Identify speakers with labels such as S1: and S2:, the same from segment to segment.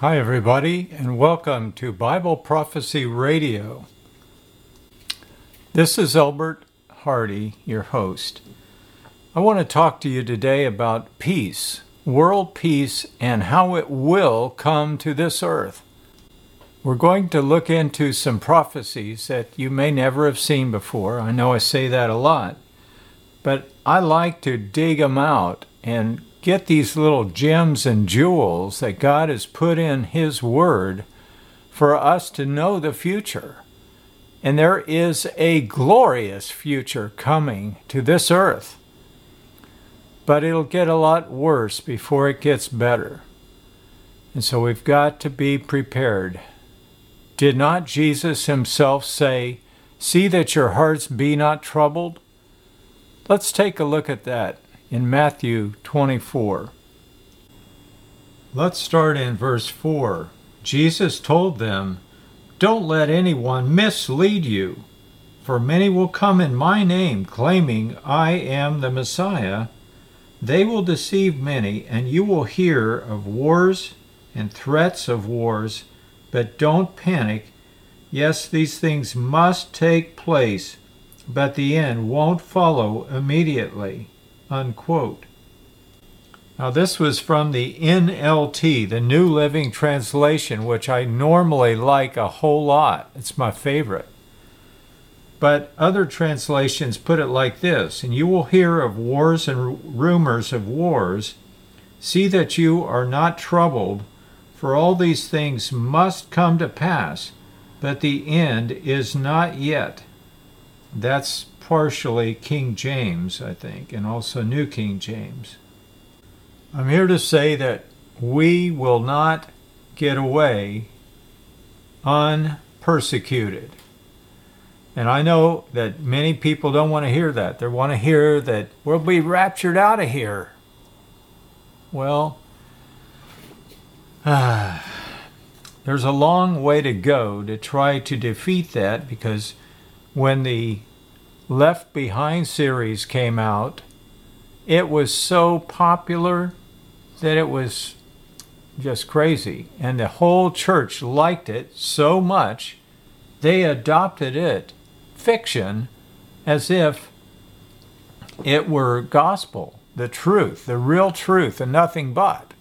S1: Hi, everybody, and welcome to Bible Prophecy Radio. This is Elbert Hardy, your host. I want to talk to you today about peace, world peace, and how it will come to this earth. We're going to look into some prophecies that you may never have seen before. I know I say that a lot, but I like to dig them out and get these little gems and jewels that God has put in His Word for us to know the future. And there is a glorious future coming to this earth. But it'll get a lot worse before it gets better. And so we've got to be prepared. Did not Jesus himself say, See that your hearts be not troubled? Let's take a look at that in Matthew 24. Let's start in verse 4. Jesus told them, Don't let anyone mislead you, for many will come in my name, claiming I am the Messiah. They will deceive many, and you will hear of wars and threats of wars, but don't panic. Yes, these things must take place, but the end won't follow immediately unquote. Now, this was from the NLT, the New Living Translation, which I normally like a whole lot. It's my favorite. But other translations put it like this And you will hear of wars and rumors of wars. See that you are not troubled, for all these things must come to pass, but the end is not yet. That's partially King James, I think, and also New King James. I'm here to say that we will not get away unpersecuted. And I know that many people don't want to hear that. They want to hear that we'll be raptured out of here. Well, uh, there's a long way to go to try to defeat that because when the Left Behind series came out, it was so popular that it was just crazy. And the whole church liked it so much, they adopted it, fiction, as if it were gospel, the truth, the real truth, and nothing but.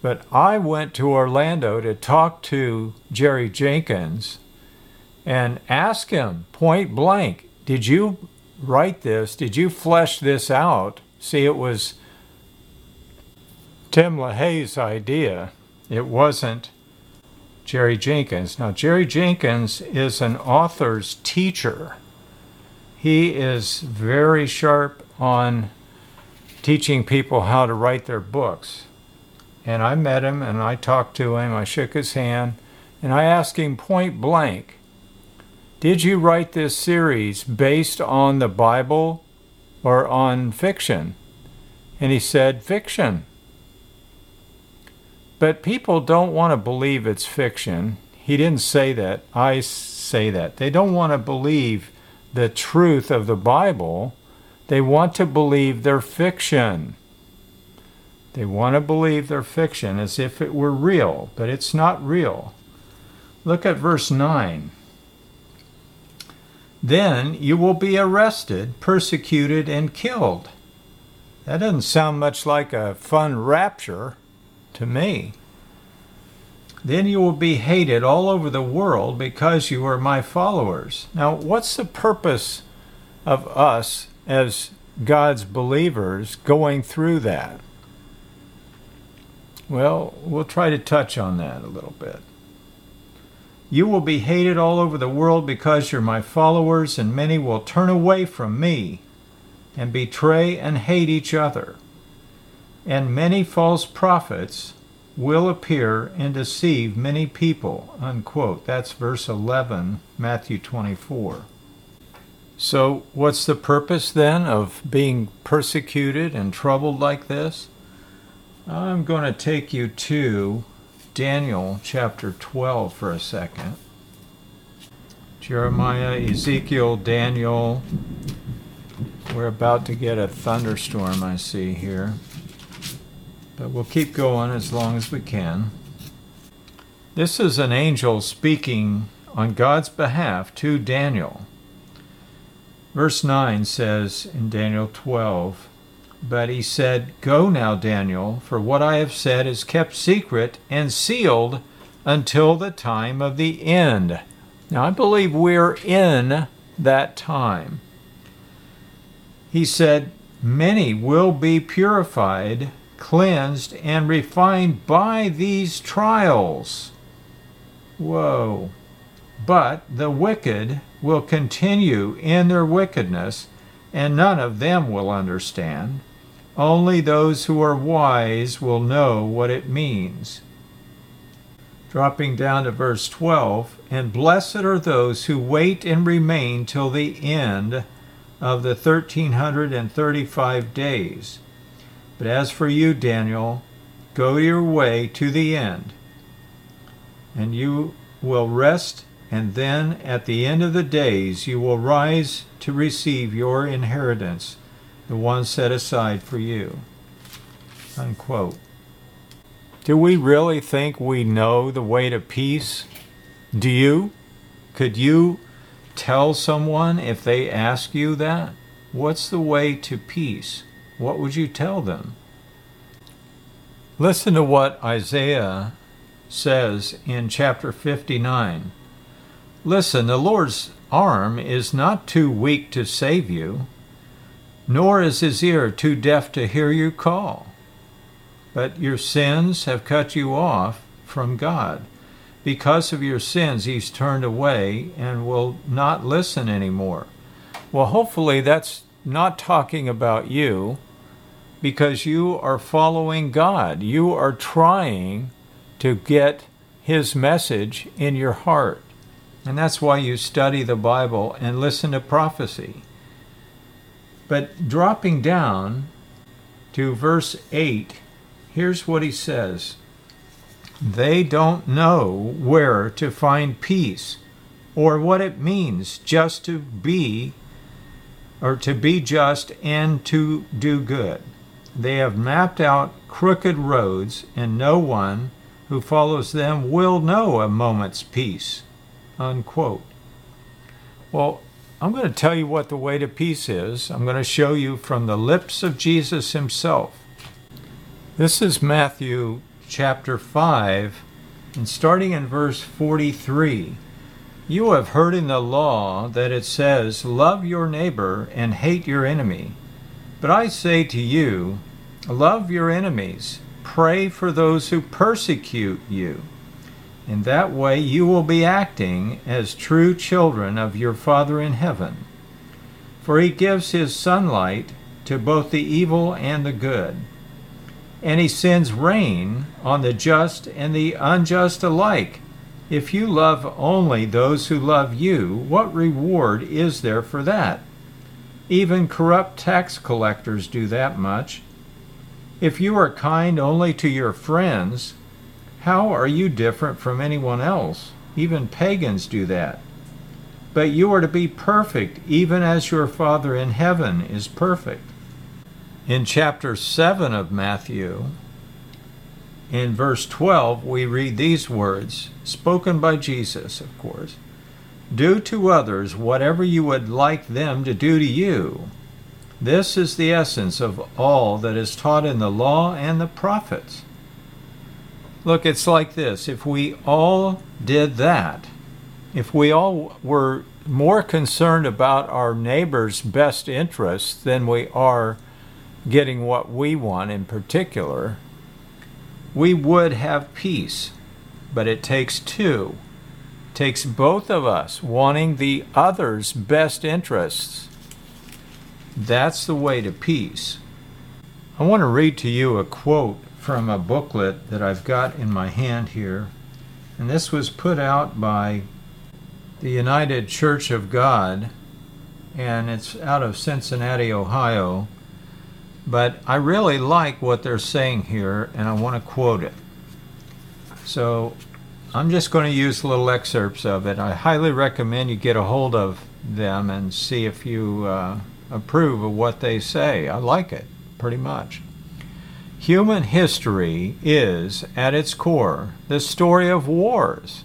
S1: But I went to Orlando to talk to Jerry Jenkins and ask him point blank, did you write this? Did you flesh this out? See, it was Tim LaHaye's idea. It wasn't Jerry Jenkins. Now, Jerry Jenkins is an author's teacher. He is very sharp on teaching people how to write their books. And I met him and I talked to him, I shook his hand, and I asked him point blank did you write this series based on the Bible or on fiction? And he said, Fiction. But people don't want to believe it's fiction. He didn't say that. I say that. They don't want to believe the truth of the Bible. They want to believe their fiction. They want to believe their fiction as if it were real, but it's not real. Look at verse 9. Then you will be arrested, persecuted, and killed. That doesn't sound much like a fun rapture to me. Then you will be hated all over the world because you are my followers. Now, what's the purpose of us as God's believers going through that? Well, we'll try to touch on that a little bit. You will be hated all over the world because you're my followers, and many will turn away from me and betray and hate each other. And many false prophets will appear and deceive many people. Unquote. That's verse 11, Matthew 24. So, what's the purpose then of being persecuted and troubled like this? I'm going to take you to Daniel chapter 12 for a second. Jeremiah, Ezekiel, Daniel. We're about to get a thunderstorm, I see here. but we'll keep going as long as we can. This is an angel speaking on God's behalf to Daniel. Verse 9 says in Daniel 12, But he said, Go now, Daniel, for what I have said is kept secret and sealed until the time of the end. Now, I believe we're in that time. He said, Many will be purified, cleansed, and refined by these trials. Whoa. But the wicked will continue in their wickedness, and none of them will understand. Only those who are wise will know what it means. Dropping down to verse 12, and blessed are those who wait and remain till the end of the 1335 days. But as for you, Daniel, go your way to the end, and you will rest, and then at the end of the days you will rise to receive your inheritance, the one set aside for you. Unquote. Do we really think we know the way to peace? Do you? Could you tell someone if they ask you that? What's the way to peace? What would you tell them? Listen to what Isaiah says in chapter 59. Listen, the Lord's arm is not too weak to save you, nor is his ear too deaf to hear you call. But your sins have cut you off from God. Because of your sins, he's turned away and will not listen anymore. Well, hopefully, that's not talking about you because you are following God. You are trying to get his message in your heart. And that's why you study the Bible and listen to prophecy. But dropping down to verse 8, here's what he says they don't know where to find peace or what it means just to be or to be just and to do good. They have mapped out crooked roads, and no one who follows them will know a moment's peace. Unquote. Well, I'm going to tell you what the way to peace is. I'm going to show you from the lips of Jesus himself. This is Matthew chapter 5, and starting in verse 43. You have heard in the law that it says, Love your neighbor and hate your enemy. But I say to you, Love your enemies, pray for those who persecute you. In that way you will be acting as true children of your Father in heaven. For he gives his sunlight to both the evil and the good and he sends rain on the just and the unjust alike. If you love only those who love you, what reward is there for that? Even corrupt tax collectors do that much. If you are kind only to your friends, how are you different from anyone else? Even pagans do that. But you are to be perfect, even as your Father in heaven is perfect. In chapter 7 of Matthew, in verse 12, we read these words, spoken by Jesus, of course Do to others whatever you would like them to do to you. This is the essence of all that is taught in the law and the prophets. Look, it's like this if we all did that, if we all were more concerned about our neighbor's best interests than we are getting what we want in particular, we would have peace. But it takes two. Takes both of us wanting the other's best interests. That's the way to peace. I want to read to you a quote from a booklet that I've got in my hand here. And this was put out by the United Church of God, and it's out of Cincinnati, Ohio. But I really like what they're saying here, and I want to quote it. So I'm just going to use little excerpts of it. I highly recommend you get a hold of them and see if you uh, approve of what they say. I like it pretty much. Human history is, at its core, the story of wars.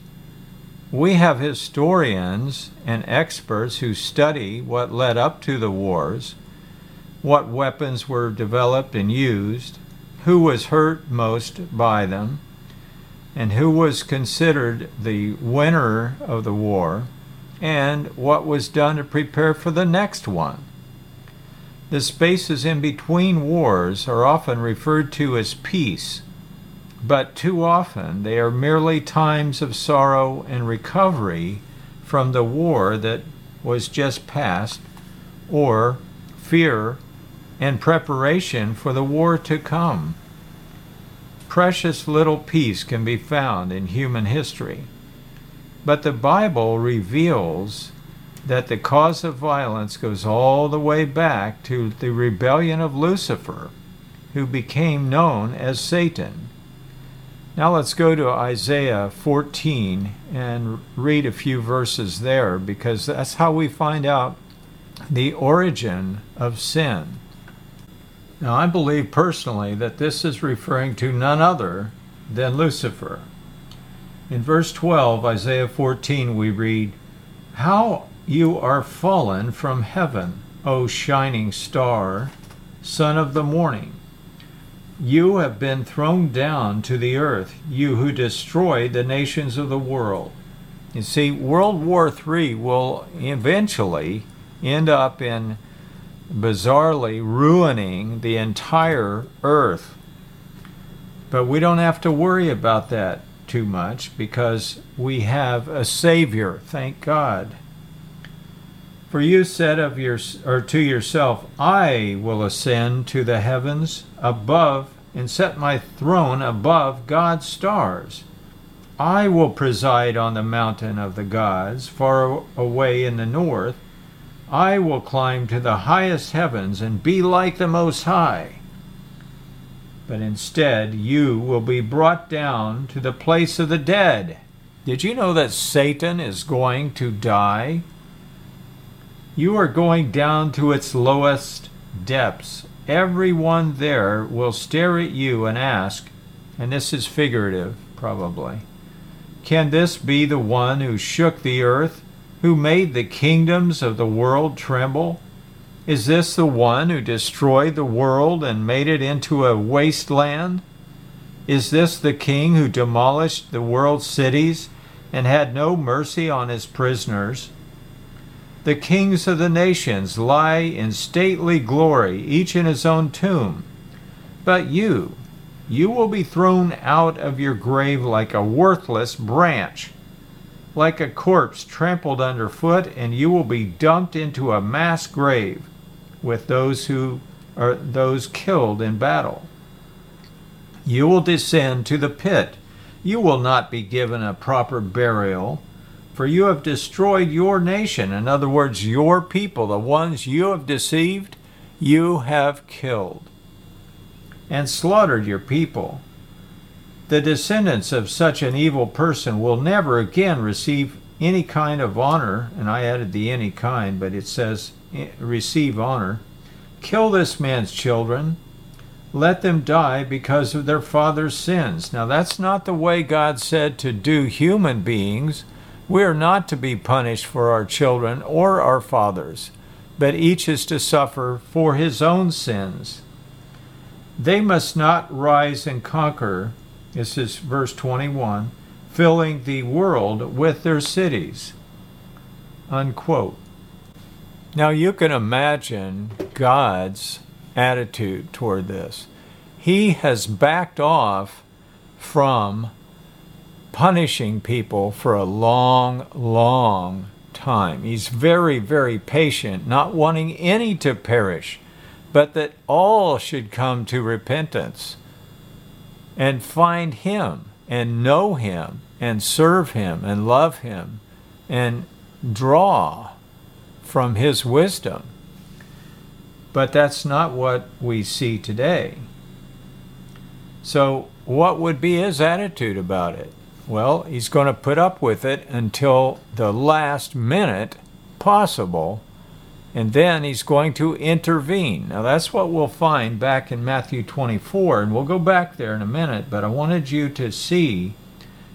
S1: We have historians and experts who study what led up to the wars, what weapons were developed and used, who was hurt most by them, and who was considered the winner of the war, and what was done to prepare for the next one. The spaces in between wars are often referred to as peace, but too often they are merely times of sorrow and recovery from the war that was just past, or fear and preparation for the war to come. Precious little peace can be found in human history. But the Bible reveals that the cause of violence goes all the way back to the rebellion of Lucifer, who became known as Satan. Now let's go to Isaiah 14 and read a few verses there because that's how we find out the origin of sin. Now, I believe personally that this is referring to none other than Lucifer. In verse 12, Isaiah 14, we read, How you are fallen from heaven, O shining star, son of the morning. You have been thrown down to the earth, you who destroyed the nations of the world. You see, World War III will eventually end up in bizarrely ruining the entire earth. But we don't have to worry about that too much because we have a Savior, thank God. For you said of your or to yourself, I will ascend to the heavens above and set my throne above God's stars. I will preside on the mountain of the gods, far away in the north I will climb to the highest heavens and be like the Most High. But instead, you will be brought down to the place of the dead. Did you know that Satan is going to die? You are going down to its lowest depths. Everyone there will stare at you and ask, and this is figurative, probably, can this be the one who shook the earth who made the kingdoms of the world tremble? Is this the one who destroyed the world and made it into a wasteland? Is this the king who demolished the world's cities and had no mercy on his prisoners? The kings of the nations lie in stately glory, each in his own tomb. But you, you will be thrown out of your grave like a worthless branch like a corpse trampled underfoot, and you will be dumped into a mass grave with those who are those killed in battle. You will descend to the pit. You will not be given a proper burial, for you have destroyed your nation. In other words, your people, the ones you have deceived, you have killed and slaughtered your people the descendants of such an evil person will never again receive any kind of honor, and I added the any kind, but it says eh, receive honor. Kill this man's children. Let them die because of their father's sins. Now, that's not the way God said to do human beings. We are not to be punished for our children or our fathers, but each is to suffer for his own sins. They must not rise and conquer this is verse 21 filling the world with their cities. Unquote. Now you can imagine God's attitude toward this. He has backed off from punishing people for a long, long time. He's very, very patient, not wanting any to perish, but that all should come to repentance and find Him and know Him and serve Him and love Him and draw from His wisdom. But that's not what we see today. So, what would be his attitude about it? Well, he's going to put up with it until the last minute possible and then he's going to intervene. Now, that's what we'll find back in Matthew 24, and we'll go back there in a minute, but I wanted you to see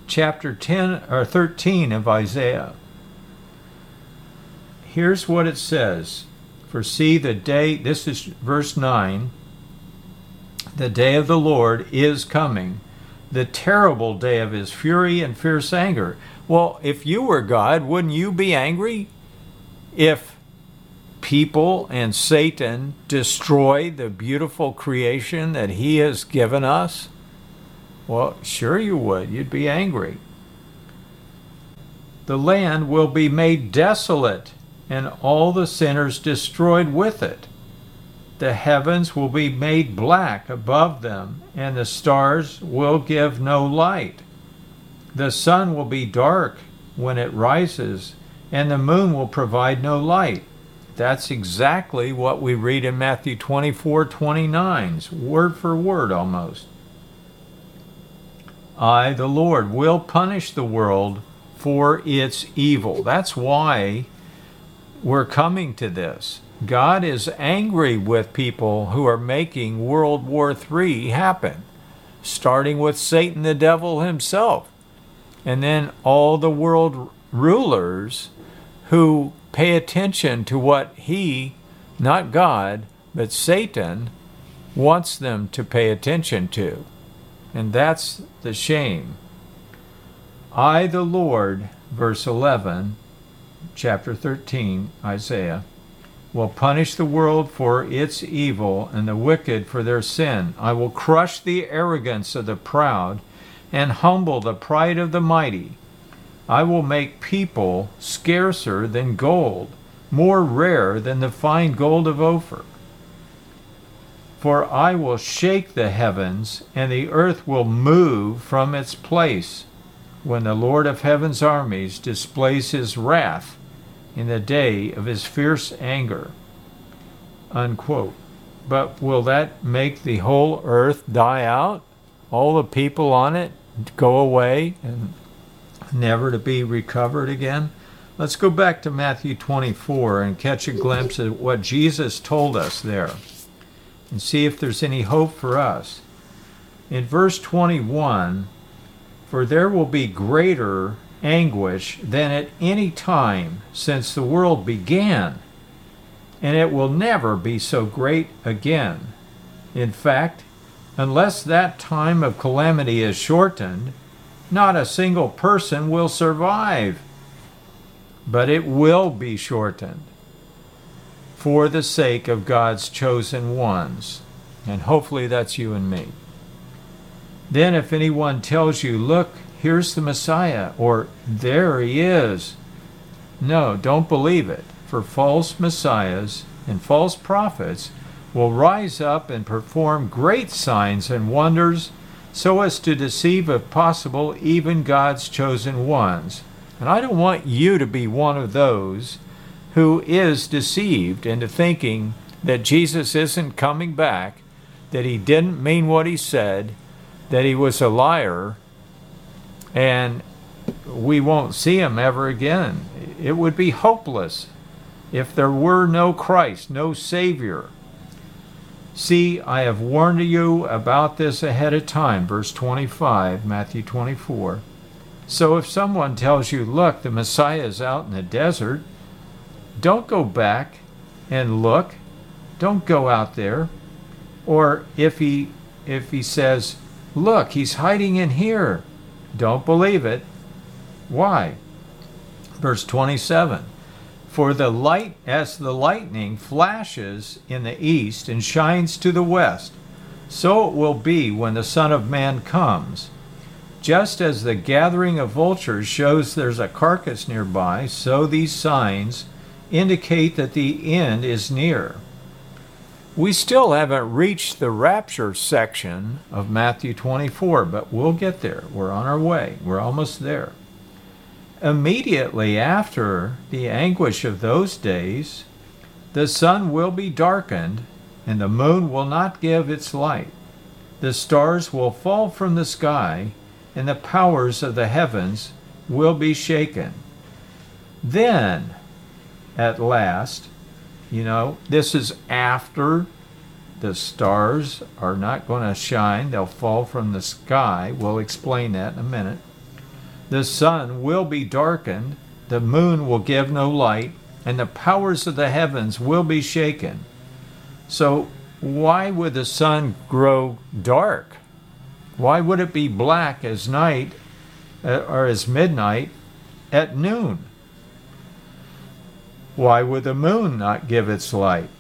S1: chapter 10 or 13 of Isaiah. Here's what it says For see, the day, this is verse 9, the day of the Lord is coming, the terrible day of his fury and fierce anger. Well, if you were God, wouldn't you be angry if people and Satan destroy the beautiful creation that he has given us? Well, sure you would. You'd be angry. The land will be made desolate and all the sinners destroyed with it. The heavens will be made black above them, and the stars will give no light. The sun will be dark when it rises, and the moon will provide no light. That's exactly what we read in Matthew 24 29, word for word almost. I, the Lord, will punish the world for its evil. That's why we're coming to this. God is angry with people who are making World War III happen, starting with Satan the devil himself, and then all the world rulers who pay attention to what he, not God, but Satan, wants them to pay attention to. And that's the shame. I, the Lord, verse 11, chapter 13, Isaiah, will punish the world for its evil and the wicked for their sin. I will crush the arrogance of the proud and humble the pride of the mighty. I will make people scarcer than gold, more rare than the fine gold of Ophir. For I will shake the heavens, and the earth will move from its place when the Lord of heaven's armies displays his wrath in the day of his fierce anger. Unquote. But will that make the whole earth die out? All the people on it go away and never to be recovered again? Let's go back to Matthew 24 and catch a glimpse of what Jesus told us there and see if there's any hope for us. In verse 21, for there will be greater anguish than at any time since the world began, and it will never be so great again. In fact, unless that time of calamity is shortened, not a single person will survive. But it will be shortened for the sake of God's chosen ones. And hopefully that's you and me. Then, if anyone tells you, Look, here's the Messiah, or there he is, no, don't believe it, for false messiahs and false prophets will rise up and perform great signs and wonders so as to deceive, if possible, even God's chosen ones. And I don't want you to be one of those who is deceived into thinking that Jesus isn't coming back, that he didn't mean what he said, that he was a liar and we won't see him ever again. It would be hopeless if there were no Christ, no Savior. See, I have warned you about this ahead of time. Verse 25, Matthew 24. So if someone tells you, look, the Messiah is out in the desert, don't go back and look. Don't go out there. Or if he if he says, Look, he's hiding in here. Don't believe it. Why? Verse 27 For the light, as the lightning flashes in the east and shines to the west, so it will be when the Son of Man comes. Just as the gathering of vultures shows there's a carcass nearby, so these signs indicate that the end is near. We still haven't reached the rapture section of Matthew 24, but we'll get there. We're on our way. We're almost there. Immediately after the anguish of those days, the sun will be darkened, and the moon will not give its light. The stars will fall from the sky, and the powers of the heavens will be shaken. Then, at last, You know, this is after the stars are not going to shine, they'll fall from the sky. We'll explain that in a minute. The sun will be darkened, the moon will give no light, and the powers of the heavens will be shaken. So, why would the sun grow dark? Why would it be black as night uh, or as midnight at noon? Why would the moon not give its light?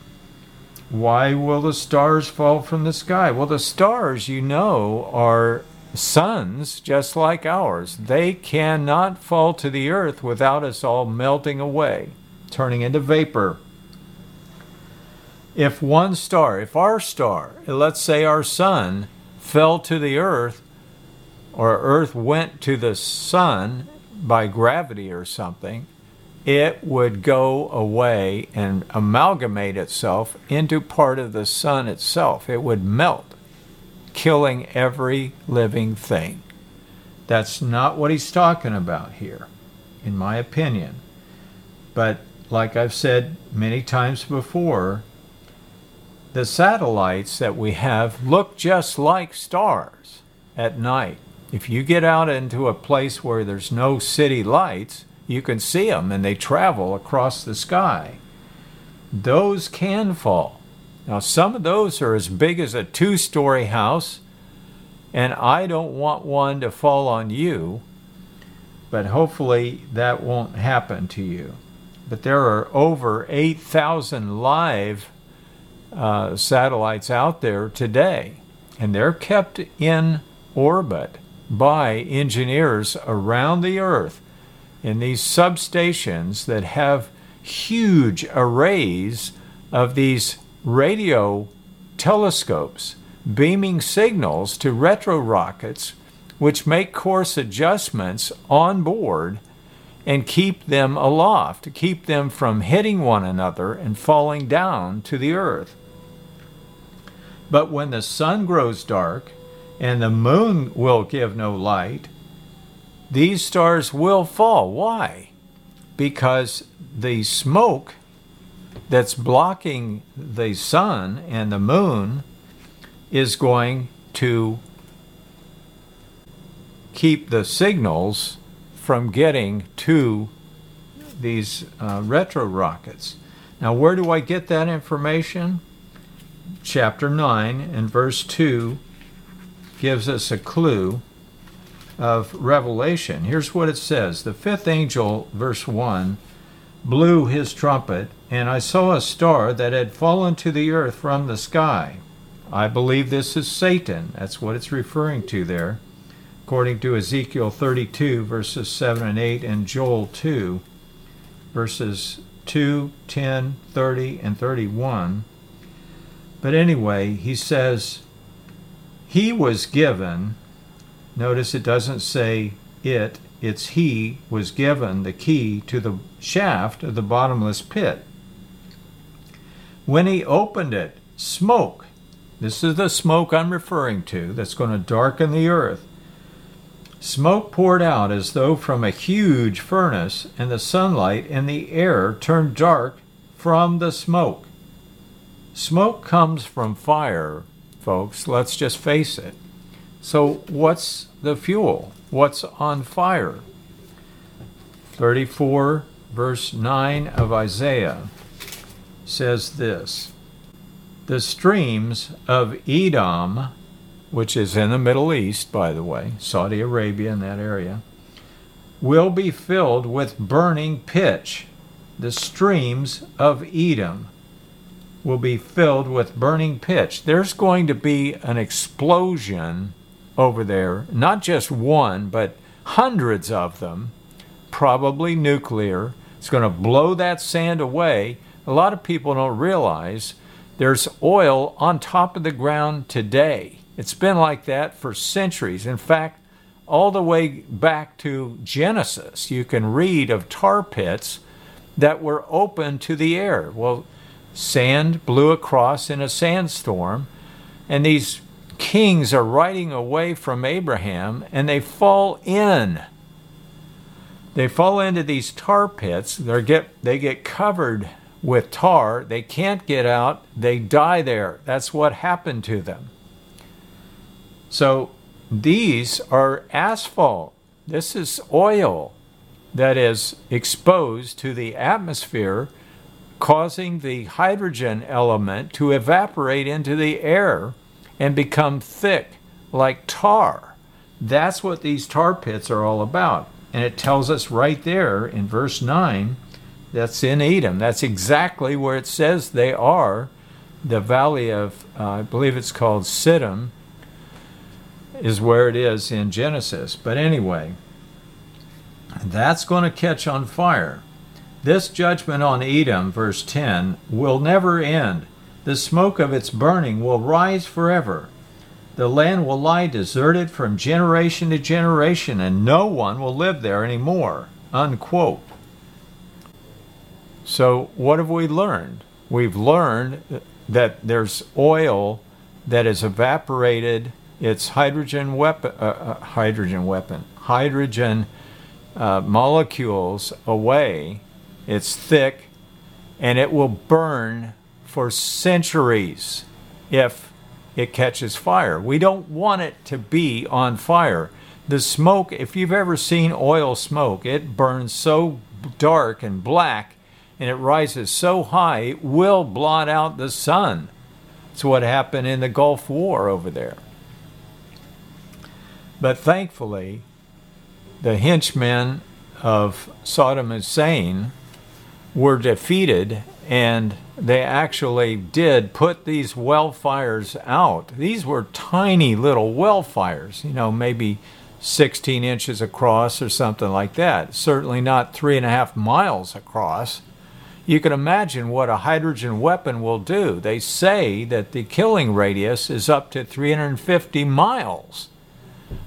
S1: Why will the stars fall from the sky? Well, the stars, you know, are suns just like ours. They cannot fall to the earth without us all melting away, turning into vapor. If one star, if our star, let's say our sun, fell to the earth, or earth went to the sun by gravity or something, it would go away and amalgamate itself into part of the sun itself. It would melt, killing every living thing. That's not what he's talking about here, in my opinion. But like I've said many times before, the satellites that we have look just like stars at night. If you get out into a place where there's no city lights, you can see them and they travel across the sky. Those can fall. Now, some of those are as big as a two story house, and I don't want one to fall on you, but hopefully that won't happen to you. But there are over 8,000 live uh, satellites out there today, and they're kept in orbit by engineers around the Earth in these substations that have huge arrays of these radio telescopes beaming signals to retro rockets, which make course adjustments on board and keep them aloft, to keep them from hitting one another and falling down to the earth. But when the sun grows dark and the moon will give no light, these stars will fall. Why? Because the smoke that's blocking the sun and the moon is going to keep the signals from getting to these uh, retro rockets. Now, where do I get that information? Chapter 9 and verse 2 gives us a clue of Revelation. Here's what it says The fifth angel, verse 1, blew his trumpet, and I saw a star that had fallen to the earth from the sky. I believe this is Satan. That's what it's referring to there, according to Ezekiel 32, verses 7 and 8, and Joel 2, verses 2, 10, 30, and 31. But anyway, he says, He was given Notice it doesn't say it, it's he was given the key to the shaft of the bottomless pit. When he opened it, smoke, this is the smoke I'm referring to that's going to darken the earth. Smoke poured out as though from a huge furnace, and the sunlight and the air turned dark from the smoke. Smoke comes from fire, folks, let's just face it. So, what's the fuel? What's on fire? 34, verse 9 of Isaiah says this The streams of Edom, which is in the Middle East, by the way, Saudi Arabia in that area, will be filled with burning pitch. The streams of Edom will be filled with burning pitch. There's going to be an explosion over there, not just one, but hundreds of them, probably nuclear. It's going to blow that sand away. A lot of people don't realize there's oil on top of the ground today. It's been like that for centuries. In fact, all the way back to Genesis, you can read of tar pits that were open to the air. Well, sand blew across in a sandstorm, and these kings are riding away from Abraham and they fall in. They fall into these tar pits. They get they get covered with tar. They can't get out, they die there. That's what happened to them. So these are asphalt. This is oil that is exposed to the atmosphere, causing the hydrogen element to evaporate into the air and become thick like tar. That's what these tar pits are all about. And it tells us right there in verse 9 that's in Edom. That's exactly where it says they are. The valley of, uh, I believe it's called Siddim, is where it is in Genesis. But anyway, that's going to catch on fire. This judgment on Edom, verse 10, will never end. The smoke of its burning will rise forever. The land will lie deserted from generation to generation, and no one will live there anymore. Unquote. So, what have we learned? We've learned that there's oil that is evaporated. It's hydrogen weapon, uh, uh, hydrogen weapon, hydrogen uh, molecules away. It's thick, and it will burn for centuries if it catches fire. We don't want it to be on fire. The smoke, if you've ever seen oil smoke, it burns so dark and black and it rises so high it will blot out the sun. It's what happened in the Gulf War over there. But thankfully, the henchmen of Saddam Hussein were defeated and they actually did put these well fires out. These were tiny little well fires, you know, maybe 16 inches across or something like that. Certainly not three and a half miles across. You can imagine what a hydrogen weapon will do. They say that the killing radius is up to 350 miles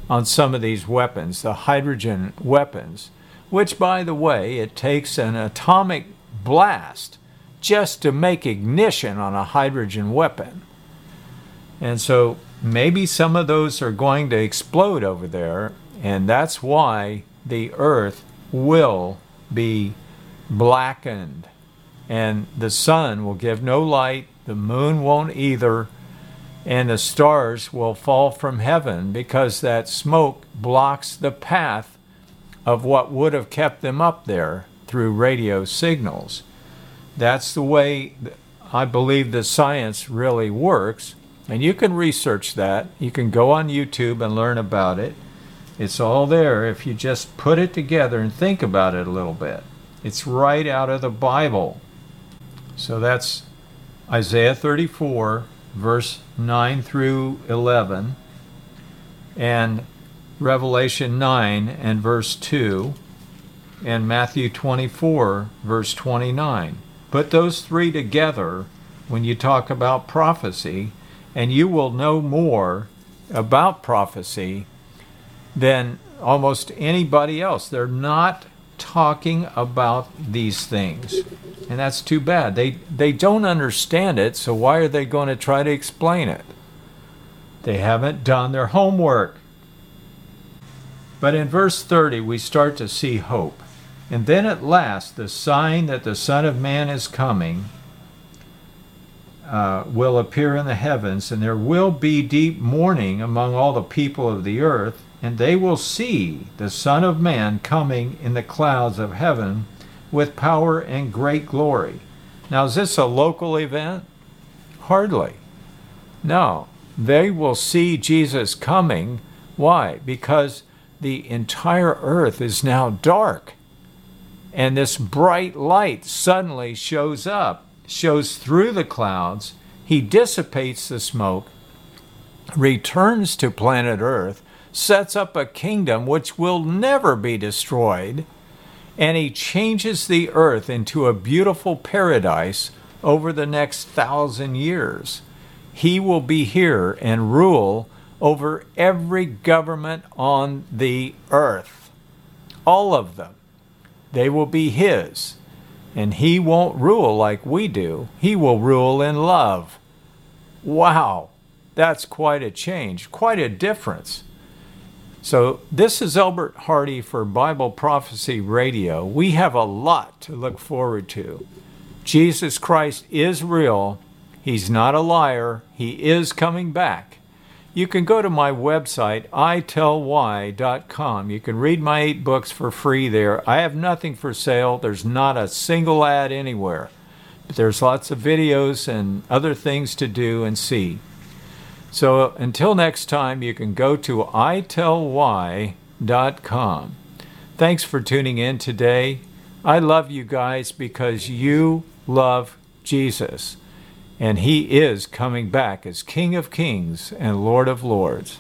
S1: on some of these weapons, the hydrogen weapons, which, by the way, it takes an atomic blast just to make ignition on a hydrogen weapon. And so maybe some of those are going to explode over there, and that's why the earth will be blackened, and the sun will give no light, the moon won't either, and the stars will fall from heaven because that smoke blocks the path of what would have kept them up there through radio signals. That's the way I believe the science really works. And you can research that. You can go on YouTube and learn about it. It's all there if you just put it together and think about it a little bit. It's right out of the Bible. So that's Isaiah 34, verse 9 through 11, and Revelation 9 and verse 2, and Matthew 24, verse 29. Put those three together when you talk about prophecy, and you will know more about prophecy than almost anybody else. They're not talking about these things. And that's too bad. They they don't understand it, so why are they going to try to explain it? They haven't done their homework. But in verse 30 we start to see hope. And then at last the sign that the Son of Man is coming uh, will appear in the heavens, and there will be deep mourning among all the people of the earth, and they will see the Son of Man coming in the clouds of heaven with power and great glory. Now, is this a local event? Hardly. No. They will see Jesus coming. Why? Because the entire earth is now dark. And this bright light suddenly shows up, shows through the clouds. He dissipates the smoke, returns to planet Earth, sets up a kingdom which will never be destroyed, and he changes the earth into a beautiful paradise over the next thousand years. He will be here and rule over every government on the earth. All of them. They will be his. And he won't rule like we do, he will rule in love. Wow, that's quite a change, quite a difference. So, this is Albert Hardy for Bible Prophecy Radio. We have a lot to look forward to. Jesus Christ is real. He's not a liar. He is coming back. You can go to my website, itellwhy.com. You can read my eight books for free there. I have nothing for sale. There's not a single ad anywhere. But there's lots of videos and other things to do and see. So until next time, you can go to itellwhy.com. Thanks for tuning in today. I love you guys because you love Jesus and he is coming back as King of Kings and Lord of Lords.